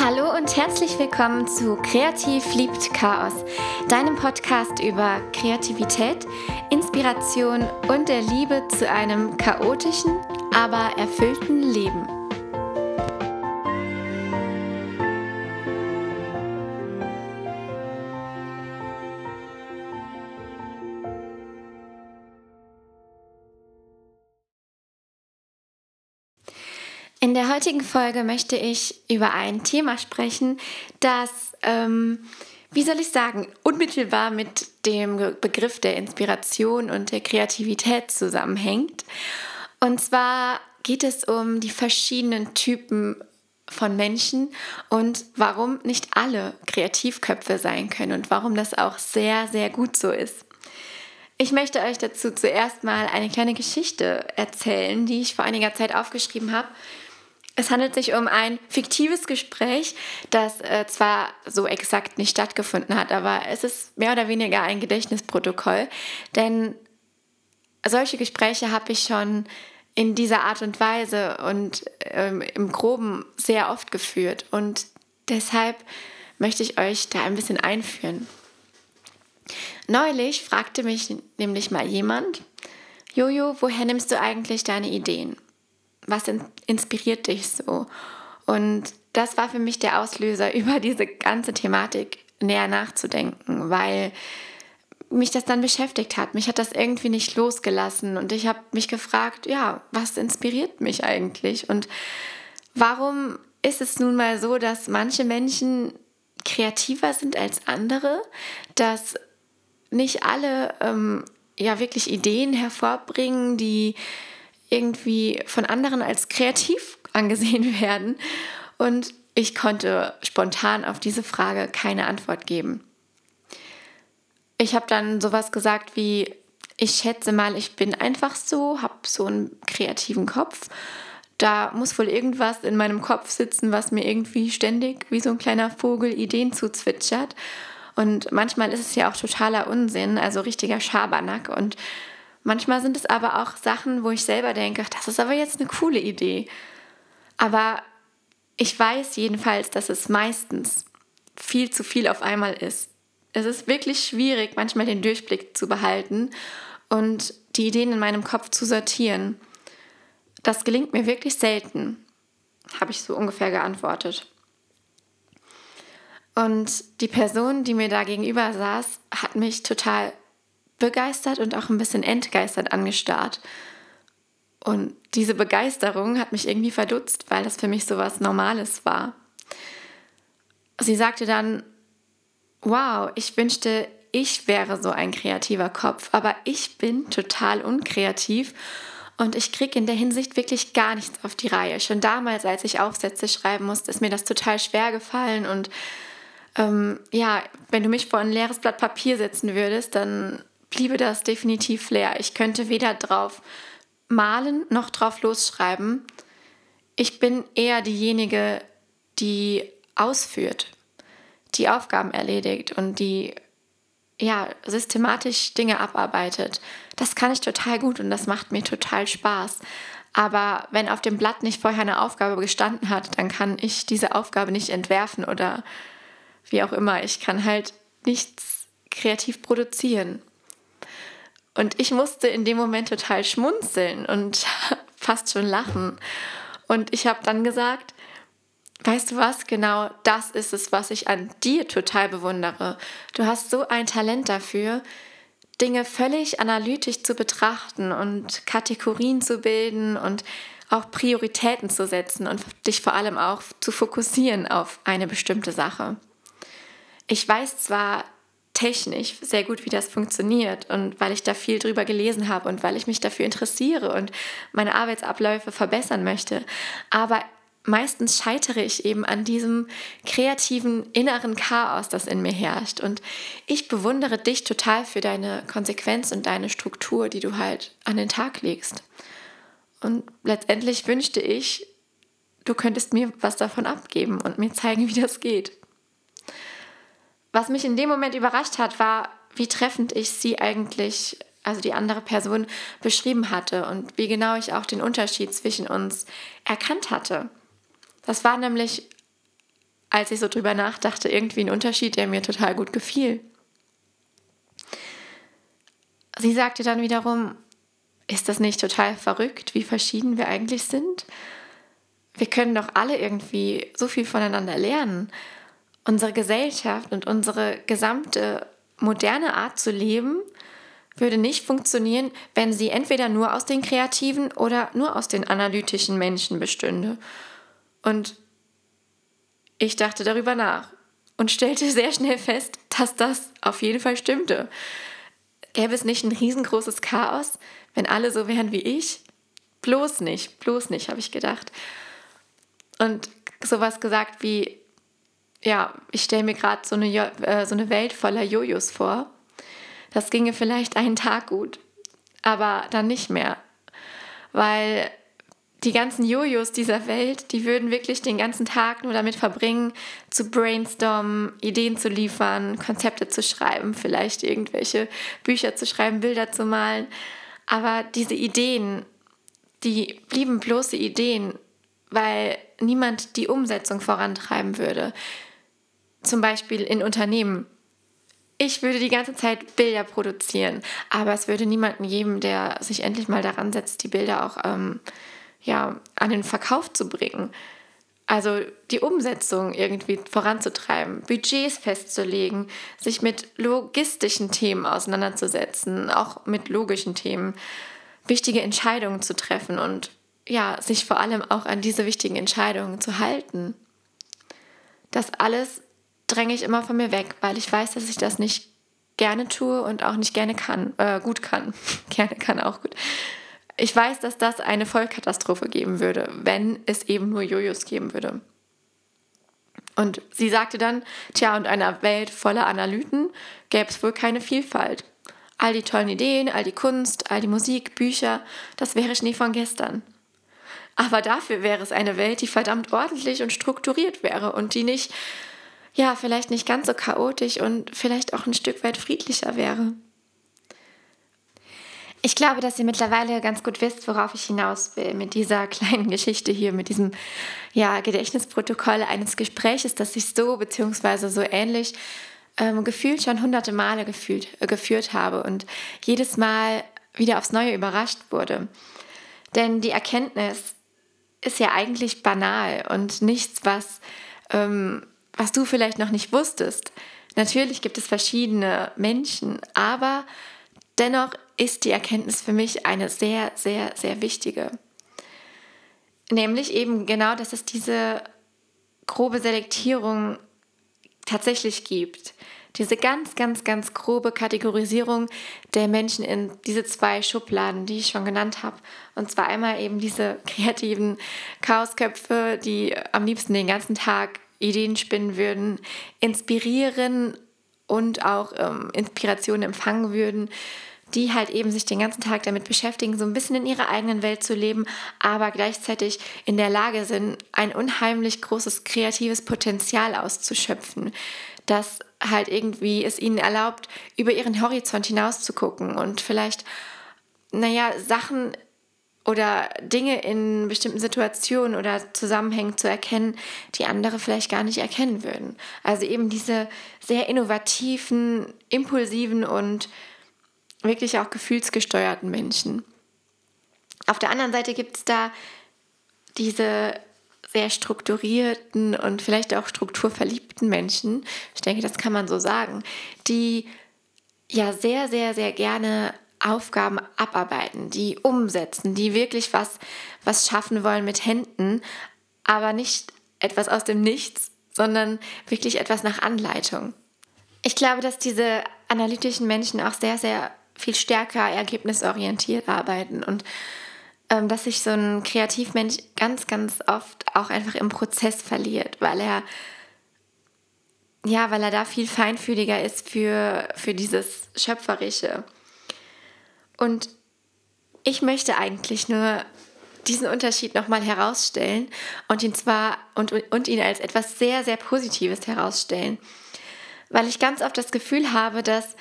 Hallo und herzlich willkommen zu Kreativ liebt Chaos, deinem Podcast über Kreativität, Inspiration und der Liebe zu einem chaotischen, aber erfüllten Leben. In der heutigen Folge möchte ich über ein Thema sprechen, das, ähm, wie soll ich sagen, unmittelbar mit dem Begriff der Inspiration und der Kreativität zusammenhängt. Und zwar geht es um die verschiedenen Typen von Menschen und warum nicht alle Kreativköpfe sein können und warum das auch sehr, sehr gut so ist. Ich möchte euch dazu zuerst mal eine kleine Geschichte erzählen, die ich vor einiger Zeit aufgeschrieben habe es handelt sich um ein fiktives Gespräch, das äh, zwar so exakt nicht stattgefunden hat, aber es ist mehr oder weniger ein Gedächtnisprotokoll, denn solche Gespräche habe ich schon in dieser Art und Weise und ähm, im groben sehr oft geführt und deshalb möchte ich euch da ein bisschen einführen. Neulich fragte mich nämlich mal jemand, Jojo, woher nimmst du eigentlich deine Ideen? Was inspiriert dich so? Und das war für mich der Auslöser, über diese ganze Thematik näher nachzudenken, weil mich das dann beschäftigt hat. Mich hat das irgendwie nicht losgelassen und ich habe mich gefragt, ja, was inspiriert mich eigentlich? Und warum ist es nun mal so, dass manche Menschen kreativer sind als andere, dass nicht alle ähm, ja wirklich Ideen hervorbringen, die irgendwie von anderen als kreativ angesehen werden. Und ich konnte spontan auf diese Frage keine Antwort geben. Ich habe dann sowas gesagt wie, ich schätze mal, ich bin einfach so, habe so einen kreativen Kopf. Da muss wohl irgendwas in meinem Kopf sitzen, was mir irgendwie ständig wie so ein kleiner Vogel Ideen zuzwitschert. Und manchmal ist es ja auch totaler Unsinn, also richtiger Schabernack. Und Manchmal sind es aber auch Sachen, wo ich selber denke, das ist aber jetzt eine coole Idee. Aber ich weiß jedenfalls, dass es meistens viel zu viel auf einmal ist. Es ist wirklich schwierig, manchmal den Durchblick zu behalten und die Ideen in meinem Kopf zu sortieren. Das gelingt mir wirklich selten, habe ich so ungefähr geantwortet. Und die Person, die mir da gegenüber saß, hat mich total begeistert und auch ein bisschen entgeistert angestarrt. Und diese Begeisterung hat mich irgendwie verdutzt, weil das für mich so was Normales war. Sie sagte dann, wow, ich wünschte, ich wäre so ein kreativer Kopf, aber ich bin total unkreativ und ich kriege in der Hinsicht wirklich gar nichts auf die Reihe. Schon damals, als ich Aufsätze schreiben musste, ist mir das total schwer gefallen und ähm, ja, wenn du mich vor ein leeres Blatt Papier setzen würdest, dann bliebe das definitiv leer. Ich könnte weder drauf malen noch drauf losschreiben. Ich bin eher diejenige, die ausführt, die Aufgaben erledigt und die ja, systematisch Dinge abarbeitet. Das kann ich total gut und das macht mir total Spaß. Aber wenn auf dem Blatt nicht vorher eine Aufgabe gestanden hat, dann kann ich diese Aufgabe nicht entwerfen oder wie auch immer. Ich kann halt nichts kreativ produzieren. Und ich musste in dem Moment total schmunzeln und fast schon lachen. Und ich habe dann gesagt, weißt du was, genau das ist es, was ich an dir total bewundere. Du hast so ein Talent dafür, Dinge völlig analytisch zu betrachten und Kategorien zu bilden und auch Prioritäten zu setzen und dich vor allem auch zu fokussieren auf eine bestimmte Sache. Ich weiß zwar, technisch sehr gut, wie das funktioniert und weil ich da viel drüber gelesen habe und weil ich mich dafür interessiere und meine Arbeitsabläufe verbessern möchte. Aber meistens scheitere ich eben an diesem kreativen inneren Chaos, das in mir herrscht. Und ich bewundere dich total für deine Konsequenz und deine Struktur, die du halt an den Tag legst. Und letztendlich wünschte ich, du könntest mir was davon abgeben und mir zeigen, wie das geht. Was mich in dem Moment überrascht hat, war, wie treffend ich sie eigentlich, also die andere Person, beschrieben hatte und wie genau ich auch den Unterschied zwischen uns erkannt hatte. Das war nämlich, als ich so drüber nachdachte, irgendwie ein Unterschied, der mir total gut gefiel. Sie sagte dann wiederum, ist das nicht total verrückt, wie verschieden wir eigentlich sind? Wir können doch alle irgendwie so viel voneinander lernen. Unsere Gesellschaft und unsere gesamte moderne Art zu leben würde nicht funktionieren, wenn sie entweder nur aus den kreativen oder nur aus den analytischen Menschen bestünde. Und ich dachte darüber nach und stellte sehr schnell fest, dass das auf jeden Fall stimmte. Gäbe es nicht ein riesengroßes Chaos, wenn alle so wären wie ich? Bloß nicht, bloß nicht, habe ich gedacht. Und sowas gesagt wie, ja, ich stelle mir gerade so, eine, äh, so eine Welt voller Jojos vor. Das ginge vielleicht einen Tag gut, aber dann nicht mehr. Weil die ganzen Jojos dieser Welt, die würden wirklich den ganzen Tag nur damit verbringen, zu brainstormen, Ideen zu liefern, Konzepte zu schreiben, vielleicht irgendwelche Bücher zu schreiben, Bilder zu malen. Aber diese Ideen, die blieben bloße Ideen, weil niemand die Umsetzung vorantreiben würde. Zum Beispiel in Unternehmen. Ich würde die ganze Zeit Bilder produzieren, aber es würde niemanden geben, der sich endlich mal daran setzt, die Bilder auch ähm, ja, an den Verkauf zu bringen. Also die Umsetzung irgendwie voranzutreiben, Budgets festzulegen, sich mit logistischen Themen auseinanderzusetzen, auch mit logischen Themen, wichtige Entscheidungen zu treffen und ja, sich vor allem auch an diese wichtigen Entscheidungen zu halten. Das alles dränge ich immer von mir weg, weil ich weiß, dass ich das nicht gerne tue und auch nicht gerne kann, äh, gut kann. gerne kann auch gut. Ich weiß, dass das eine Vollkatastrophe geben würde, wenn es eben nur Jojos geben würde. Und sie sagte dann, tja, und einer Welt voller Analyten gäbe es wohl keine Vielfalt. All die tollen Ideen, all die Kunst, all die Musik, Bücher, das wäre Schnee von gestern. Aber dafür wäre es eine Welt, die verdammt ordentlich und strukturiert wäre und die nicht, ja, vielleicht nicht ganz so chaotisch und vielleicht auch ein Stück weit friedlicher wäre. Ich glaube, dass ihr mittlerweile ganz gut wisst, worauf ich hinaus will mit dieser kleinen Geschichte hier, mit diesem ja, Gedächtnisprotokoll eines Gespräches, das ich so beziehungsweise so ähnlich ähm, gefühlt schon hunderte Male gefühlt, äh, geführt habe und jedes Mal wieder aufs Neue überrascht wurde. Denn die Erkenntnis ist ja eigentlich banal und nichts, was, ähm, was du vielleicht noch nicht wusstest. Natürlich gibt es verschiedene Menschen, aber dennoch ist die Erkenntnis für mich eine sehr, sehr, sehr wichtige. Nämlich eben genau, dass es diese grobe Selektierung tatsächlich gibt. Diese ganz, ganz, ganz grobe Kategorisierung der Menschen in diese zwei Schubladen, die ich schon genannt habe. Und zwar einmal eben diese kreativen Chaosköpfe, die am liebsten den ganzen Tag Ideen spinnen würden, inspirieren und auch ähm, Inspiration empfangen würden die halt eben sich den ganzen Tag damit beschäftigen, so ein bisschen in ihrer eigenen Welt zu leben, aber gleichzeitig in der Lage sind, ein unheimlich großes kreatives Potenzial auszuschöpfen, das halt irgendwie es ihnen erlaubt, über ihren Horizont hinaus zu gucken und vielleicht, naja, Sachen oder Dinge in bestimmten Situationen oder Zusammenhängen zu erkennen, die andere vielleicht gar nicht erkennen würden. Also eben diese sehr innovativen, impulsiven und wirklich auch gefühlsgesteuerten Menschen. Auf der anderen Seite gibt es da diese sehr strukturierten und vielleicht auch strukturverliebten Menschen, ich denke, das kann man so sagen, die ja sehr, sehr, sehr gerne Aufgaben abarbeiten, die umsetzen, die wirklich was, was schaffen wollen mit Händen, aber nicht etwas aus dem Nichts, sondern wirklich etwas nach Anleitung. Ich glaube, dass diese analytischen Menschen auch sehr, sehr viel stärker ergebnisorientiert arbeiten und ähm, dass sich so ein Kreativmensch ganz, ganz oft auch einfach im Prozess verliert, weil er ja, weil er da viel feinfühliger ist für, für dieses Schöpferische. Und ich möchte eigentlich nur diesen Unterschied nochmal herausstellen und ihn zwar und, und ihn als etwas sehr, sehr Positives herausstellen. Weil ich ganz oft das Gefühl habe, dass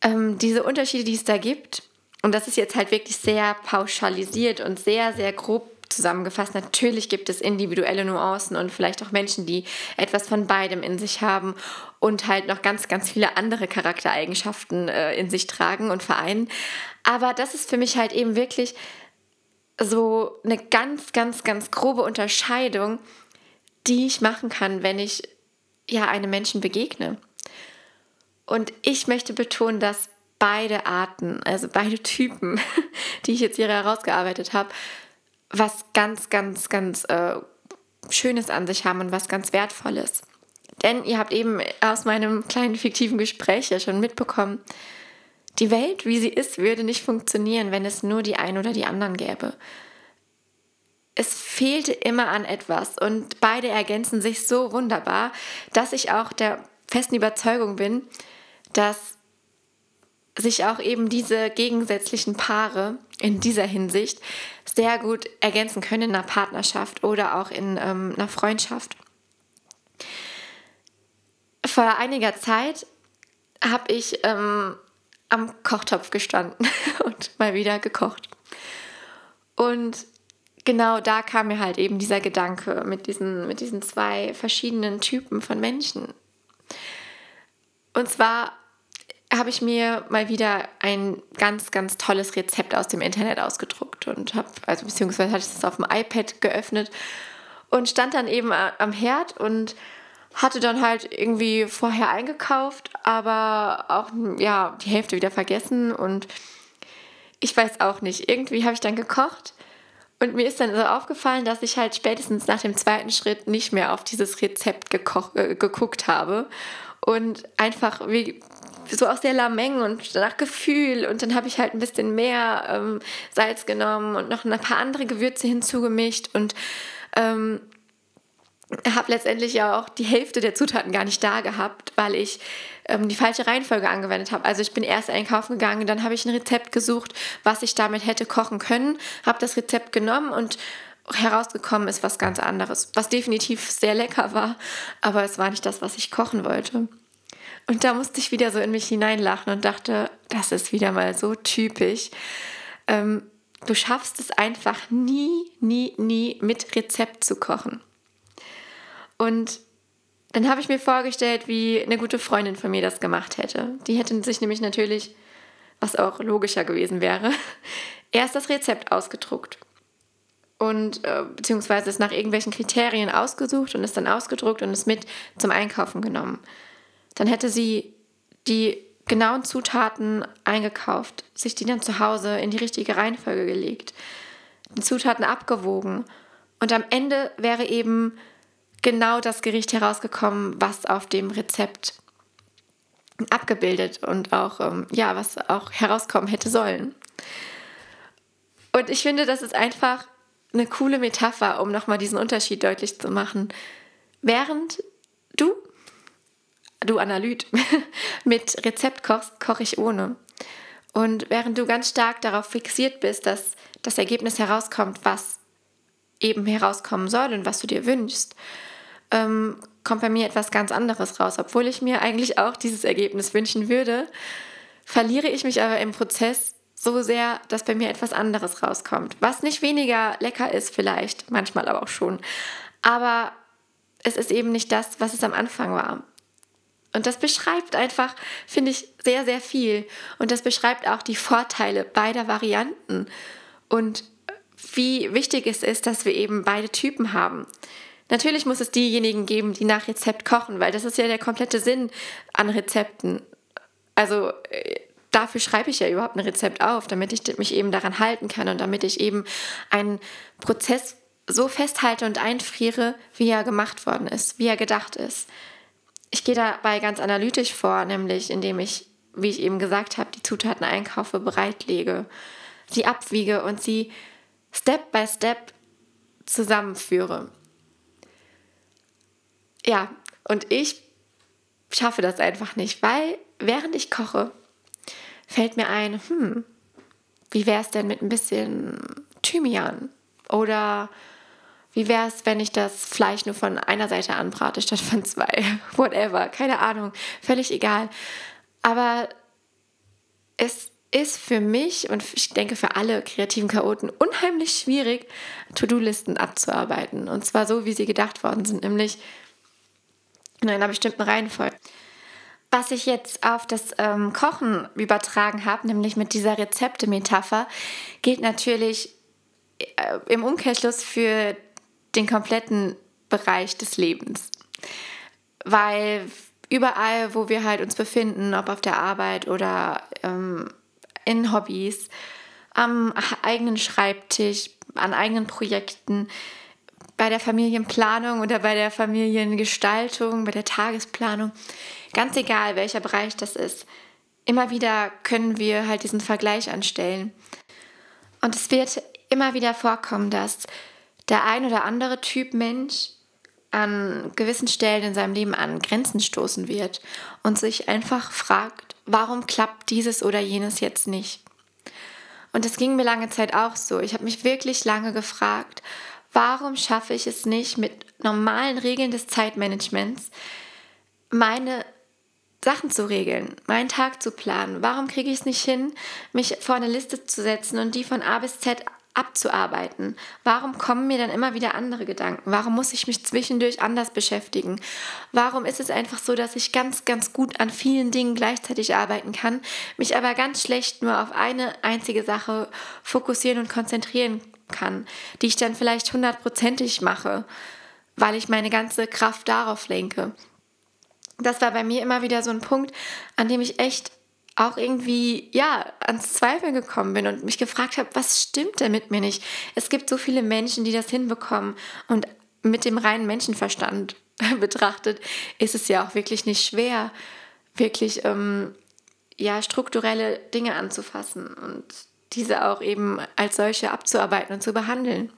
ähm, diese Unterschiede, die es da gibt, und das ist jetzt halt wirklich sehr pauschalisiert und sehr, sehr grob zusammengefasst, natürlich gibt es individuelle Nuancen und vielleicht auch Menschen, die etwas von beidem in sich haben und halt noch ganz, ganz viele andere Charaktereigenschaften äh, in sich tragen und vereinen. Aber das ist für mich halt eben wirklich so eine ganz, ganz, ganz grobe Unterscheidung, die ich machen kann, wenn ich ja einem Menschen begegne. Und ich möchte betonen, dass beide Arten, also beide Typen, die ich jetzt hier herausgearbeitet habe, was ganz, ganz, ganz äh, Schönes an sich haben und was ganz Wertvolles. Denn ihr habt eben aus meinem kleinen fiktiven Gespräch ja schon mitbekommen, die Welt, wie sie ist, würde nicht funktionieren, wenn es nur die einen oder die anderen gäbe. Es fehlte immer an etwas und beide ergänzen sich so wunderbar, dass ich auch der festen Überzeugung bin, dass sich auch eben diese gegensätzlichen Paare in dieser Hinsicht sehr gut ergänzen können in einer Partnerschaft oder auch in ähm, einer Freundschaft. Vor einiger Zeit habe ich ähm, am Kochtopf gestanden und mal wieder gekocht. Und genau da kam mir halt eben dieser Gedanke mit diesen, mit diesen zwei verschiedenen Typen von Menschen. Und zwar habe ich mir mal wieder ein ganz, ganz tolles Rezept aus dem Internet ausgedruckt und habe, also beziehungsweise hatte ich es auf dem iPad geöffnet und stand dann eben am Herd und hatte dann halt irgendwie vorher eingekauft, aber auch ja die Hälfte wieder vergessen und ich weiß auch nicht. Irgendwie habe ich dann gekocht und mir ist dann so aufgefallen, dass ich halt spätestens nach dem zweiten Schritt nicht mehr auf dieses Rezept äh, geguckt habe und einfach wie so aus der Lameng und nach Gefühl. Und dann habe ich halt ein bisschen mehr ähm, Salz genommen und noch ein paar andere Gewürze hinzugemischt und ähm, habe letztendlich ja auch die Hälfte der Zutaten gar nicht da gehabt, weil ich ähm, die falsche Reihenfolge angewendet habe. Also ich bin erst einkaufen gegangen, dann habe ich ein Rezept gesucht, was ich damit hätte kochen können, habe das Rezept genommen und herausgekommen ist was ganz anderes, was definitiv sehr lecker war, aber es war nicht das, was ich kochen wollte. Und da musste ich wieder so in mich hineinlachen und dachte, das ist wieder mal so typisch. Ähm, du schaffst es einfach nie, nie, nie mit Rezept zu kochen. Und dann habe ich mir vorgestellt, wie eine gute Freundin von mir das gemacht hätte. Die hätte sich nämlich natürlich, was auch logischer gewesen wäre, erst das Rezept ausgedruckt und äh, beziehungsweise es nach irgendwelchen Kriterien ausgesucht und es dann ausgedruckt und es mit zum Einkaufen genommen. Dann hätte sie die genauen Zutaten eingekauft, sich die dann zu Hause in die richtige Reihenfolge gelegt, die Zutaten abgewogen und am Ende wäre eben genau das Gericht herausgekommen, was auf dem Rezept abgebildet und auch ähm, ja, was auch herauskommen hätte sollen. Und ich finde, das ist einfach eine coole Metapher, um nochmal diesen Unterschied deutlich zu machen. Während du du Analyt, mit Rezept kochst, koche ich ohne. Und während du ganz stark darauf fixiert bist, dass das Ergebnis herauskommt, was eben herauskommen soll und was du dir wünschst, ähm, kommt bei mir etwas ganz anderes raus. Obwohl ich mir eigentlich auch dieses Ergebnis wünschen würde, verliere ich mich aber im Prozess so sehr, dass bei mir etwas anderes rauskommt. Was nicht weniger lecker ist vielleicht, manchmal aber auch schon. Aber es ist eben nicht das, was es am Anfang war. Und das beschreibt einfach, finde ich, sehr, sehr viel. Und das beschreibt auch die Vorteile beider Varianten und wie wichtig es ist, dass wir eben beide Typen haben. Natürlich muss es diejenigen geben, die nach Rezept kochen, weil das ist ja der komplette Sinn an Rezepten. Also äh, dafür schreibe ich ja überhaupt ein Rezept auf, damit ich mich eben daran halten kann und damit ich eben einen Prozess so festhalte und einfriere, wie er gemacht worden ist, wie er gedacht ist. Ich gehe dabei ganz analytisch vor, nämlich indem ich, wie ich eben gesagt habe, die Zutaten einkaufe, bereitlege, sie abwiege und sie Step by Step zusammenführe. Ja, und ich schaffe das einfach nicht, weil während ich koche, fällt mir ein, hm, wie wäre es denn mit ein bisschen Thymian oder wie wäre es, wenn ich das Fleisch nur von einer Seite anbrate statt von zwei? Whatever, keine Ahnung, völlig egal. Aber es ist für mich und ich denke für alle kreativen Chaoten unheimlich schwierig, To-Do-Listen abzuarbeiten. Und zwar so, wie sie gedacht worden sind, nämlich in einer bestimmten Reihenfolge. Was ich jetzt auf das ähm, Kochen übertragen habe, nämlich mit dieser Rezepte-Metapher, gilt natürlich äh, im Umkehrschluss für den kompletten Bereich des Lebens. Weil überall, wo wir halt uns befinden, ob auf der Arbeit oder ähm, in Hobbys, am eigenen Schreibtisch, an eigenen Projekten, bei der Familienplanung oder bei der Familiengestaltung, bei der Tagesplanung, ganz egal welcher Bereich das ist, immer wieder können wir halt diesen Vergleich anstellen. Und es wird immer wieder vorkommen, dass der ein oder andere Typ Mensch an gewissen Stellen in seinem Leben an Grenzen stoßen wird und sich einfach fragt, warum klappt dieses oder jenes jetzt nicht? Und das ging mir lange Zeit auch so. Ich habe mich wirklich lange gefragt, warum schaffe ich es nicht mit normalen Regeln des Zeitmanagements, meine Sachen zu regeln, meinen Tag zu planen? Warum kriege ich es nicht hin, mich vor eine Liste zu setzen und die von A bis Z abzuarbeiten? Warum kommen mir dann immer wieder andere Gedanken? Warum muss ich mich zwischendurch anders beschäftigen? Warum ist es einfach so, dass ich ganz, ganz gut an vielen Dingen gleichzeitig arbeiten kann, mich aber ganz schlecht nur auf eine einzige Sache fokussieren und konzentrieren kann, die ich dann vielleicht hundertprozentig mache, weil ich meine ganze Kraft darauf lenke? Das war bei mir immer wieder so ein Punkt, an dem ich echt auch irgendwie, ja, ans Zweifeln gekommen bin und mich gefragt habe, was stimmt denn mit mir nicht? Es gibt so viele Menschen, die das hinbekommen und mit dem reinen Menschenverstand betrachtet ist es ja auch wirklich nicht schwer, wirklich ähm, ja, strukturelle Dinge anzufassen und diese auch eben als solche abzuarbeiten und zu behandeln.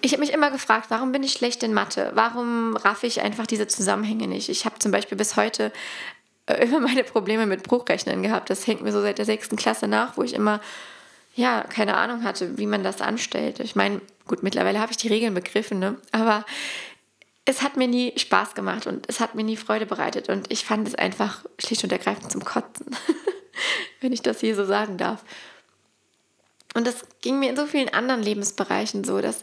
Ich habe mich immer gefragt, warum bin ich schlecht in Mathe? Warum raffe ich einfach diese Zusammenhänge nicht? Ich habe zum Beispiel bis heute immer meine Probleme mit Bruchrechnen gehabt. Das hängt mir so seit der sechsten Klasse nach, wo ich immer, ja, keine Ahnung hatte, wie man das anstellt. Ich meine, gut, mittlerweile habe ich die Regeln begriffen, ne? aber es hat mir nie Spaß gemacht und es hat mir nie Freude bereitet und ich fand es einfach schlicht und ergreifend zum Kotzen, wenn ich das hier so sagen darf. Und das ging mir in so vielen anderen Lebensbereichen so, dass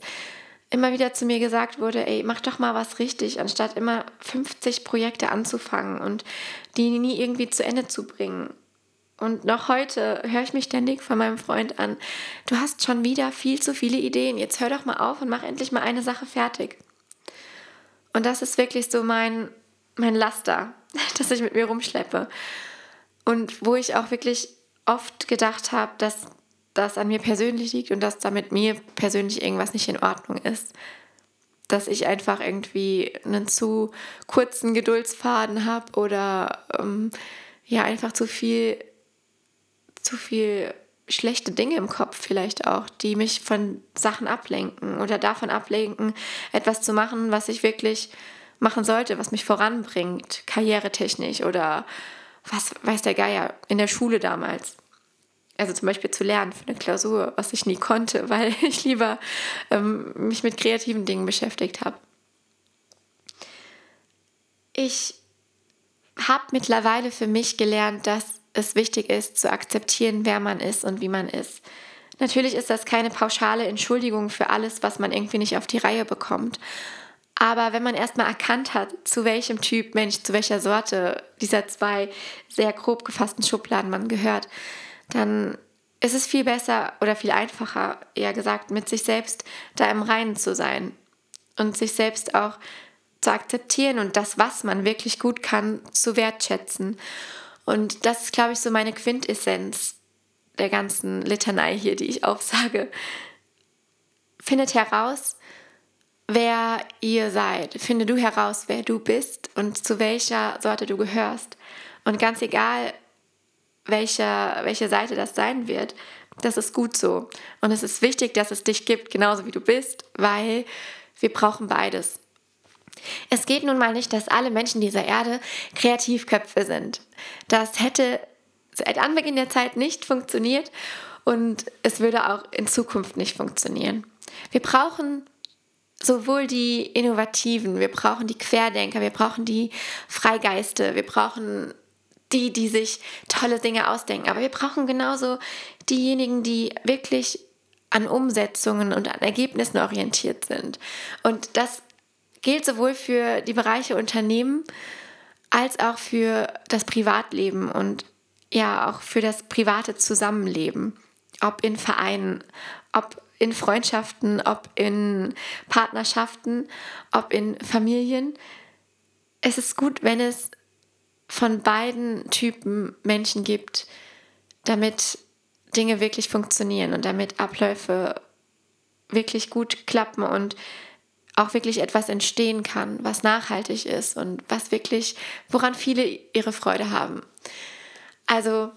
immer wieder zu mir gesagt wurde, ey, mach doch mal was richtig, anstatt immer 50 Projekte anzufangen und die nie irgendwie zu Ende zu bringen. Und noch heute höre ich mich ständig von meinem Freund an, du hast schon wieder viel zu viele Ideen, jetzt hör doch mal auf und mach endlich mal eine Sache fertig. Und das ist wirklich so mein, mein Laster, das ich mit mir rumschleppe. Und wo ich auch wirklich oft gedacht habe, dass das an mir persönlich liegt und dass da mit mir persönlich irgendwas nicht in Ordnung ist. Dass ich einfach irgendwie einen zu kurzen Geduldsfaden habe oder ähm, ja, einfach zu viel, zu viel schlechte Dinge im Kopf vielleicht auch, die mich von Sachen ablenken oder davon ablenken, etwas zu machen, was ich wirklich machen sollte, was mich voranbringt, karrieretechnisch oder was weiß der Geier in der Schule damals also zum Beispiel zu lernen für eine Klausur, was ich nie konnte, weil ich lieber ähm, mich mit kreativen Dingen beschäftigt habe. Ich habe mittlerweile für mich gelernt, dass es wichtig ist, zu akzeptieren, wer man ist und wie man ist. Natürlich ist das keine pauschale Entschuldigung für alles, was man irgendwie nicht auf die Reihe bekommt. Aber wenn man erstmal erkannt hat, zu welchem Typ Mensch, zu welcher Sorte dieser zwei sehr grob gefassten Schubladen man gehört, dann ist es viel besser oder viel einfacher, eher gesagt, mit sich selbst da im Reinen zu sein und sich selbst auch zu akzeptieren und das, was man wirklich gut kann, zu wertschätzen. Und das ist, glaube ich, so meine Quintessenz der ganzen Litanei hier, die ich aufsage. Findet heraus, wer ihr seid. Finde du heraus, wer du bist und zu welcher Sorte du gehörst. Und ganz egal, welche, welche Seite das sein wird, das ist gut so. Und es ist wichtig, dass es dich gibt, genauso wie du bist, weil wir brauchen beides. Es geht nun mal nicht, dass alle Menschen dieser Erde Kreativköpfe sind. Das hätte seit Anbeginn der Zeit nicht funktioniert und es würde auch in Zukunft nicht funktionieren. Wir brauchen sowohl die Innovativen, wir brauchen die Querdenker, wir brauchen die Freigeiste, wir brauchen die, die sich tolle Dinge ausdenken. Aber wir brauchen genauso diejenigen, die wirklich an Umsetzungen und an Ergebnissen orientiert sind. Und das gilt sowohl für die Bereiche Unternehmen als auch für das Privatleben und ja auch für das private Zusammenleben. Ob in Vereinen, ob in Freundschaften, ob in Partnerschaften, ob in Familien. Es ist gut, wenn es von beiden Typen Menschen gibt, damit Dinge wirklich funktionieren und damit Abläufe wirklich gut klappen und auch wirklich etwas entstehen kann, was nachhaltig ist und was wirklich, woran viele ihre Freude haben. Also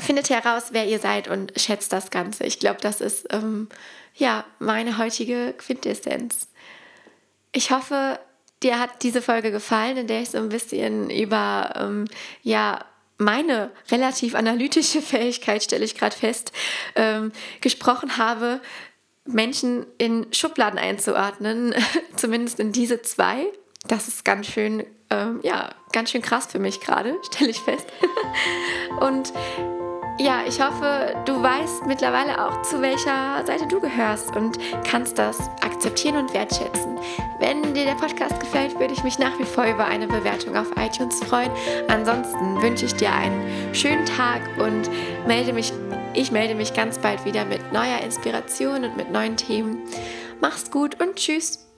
findet heraus, wer ihr seid und schätzt das Ganze. Ich glaube, das ist ähm, ja meine heutige Quintessenz. Ich hoffe, dir hat diese Folge gefallen, in der ich so ein bisschen über ähm, ja, meine relativ analytische Fähigkeit, stelle ich gerade fest, ähm, gesprochen habe, Menschen in Schubladen einzuordnen, zumindest in diese zwei. Das ist ganz schön, ähm, ja, ganz schön krass für mich gerade, stelle ich fest. Und ja, ich hoffe, du weißt mittlerweile auch, zu welcher Seite du gehörst und kannst das akzeptieren und wertschätzen. Wenn dir der Podcast gefällt, würde ich mich nach wie vor über eine Bewertung auf iTunes freuen. Ansonsten wünsche ich dir einen schönen Tag und melde mich, ich melde mich ganz bald wieder mit neuer Inspiration und mit neuen Themen. Mach's gut und tschüss.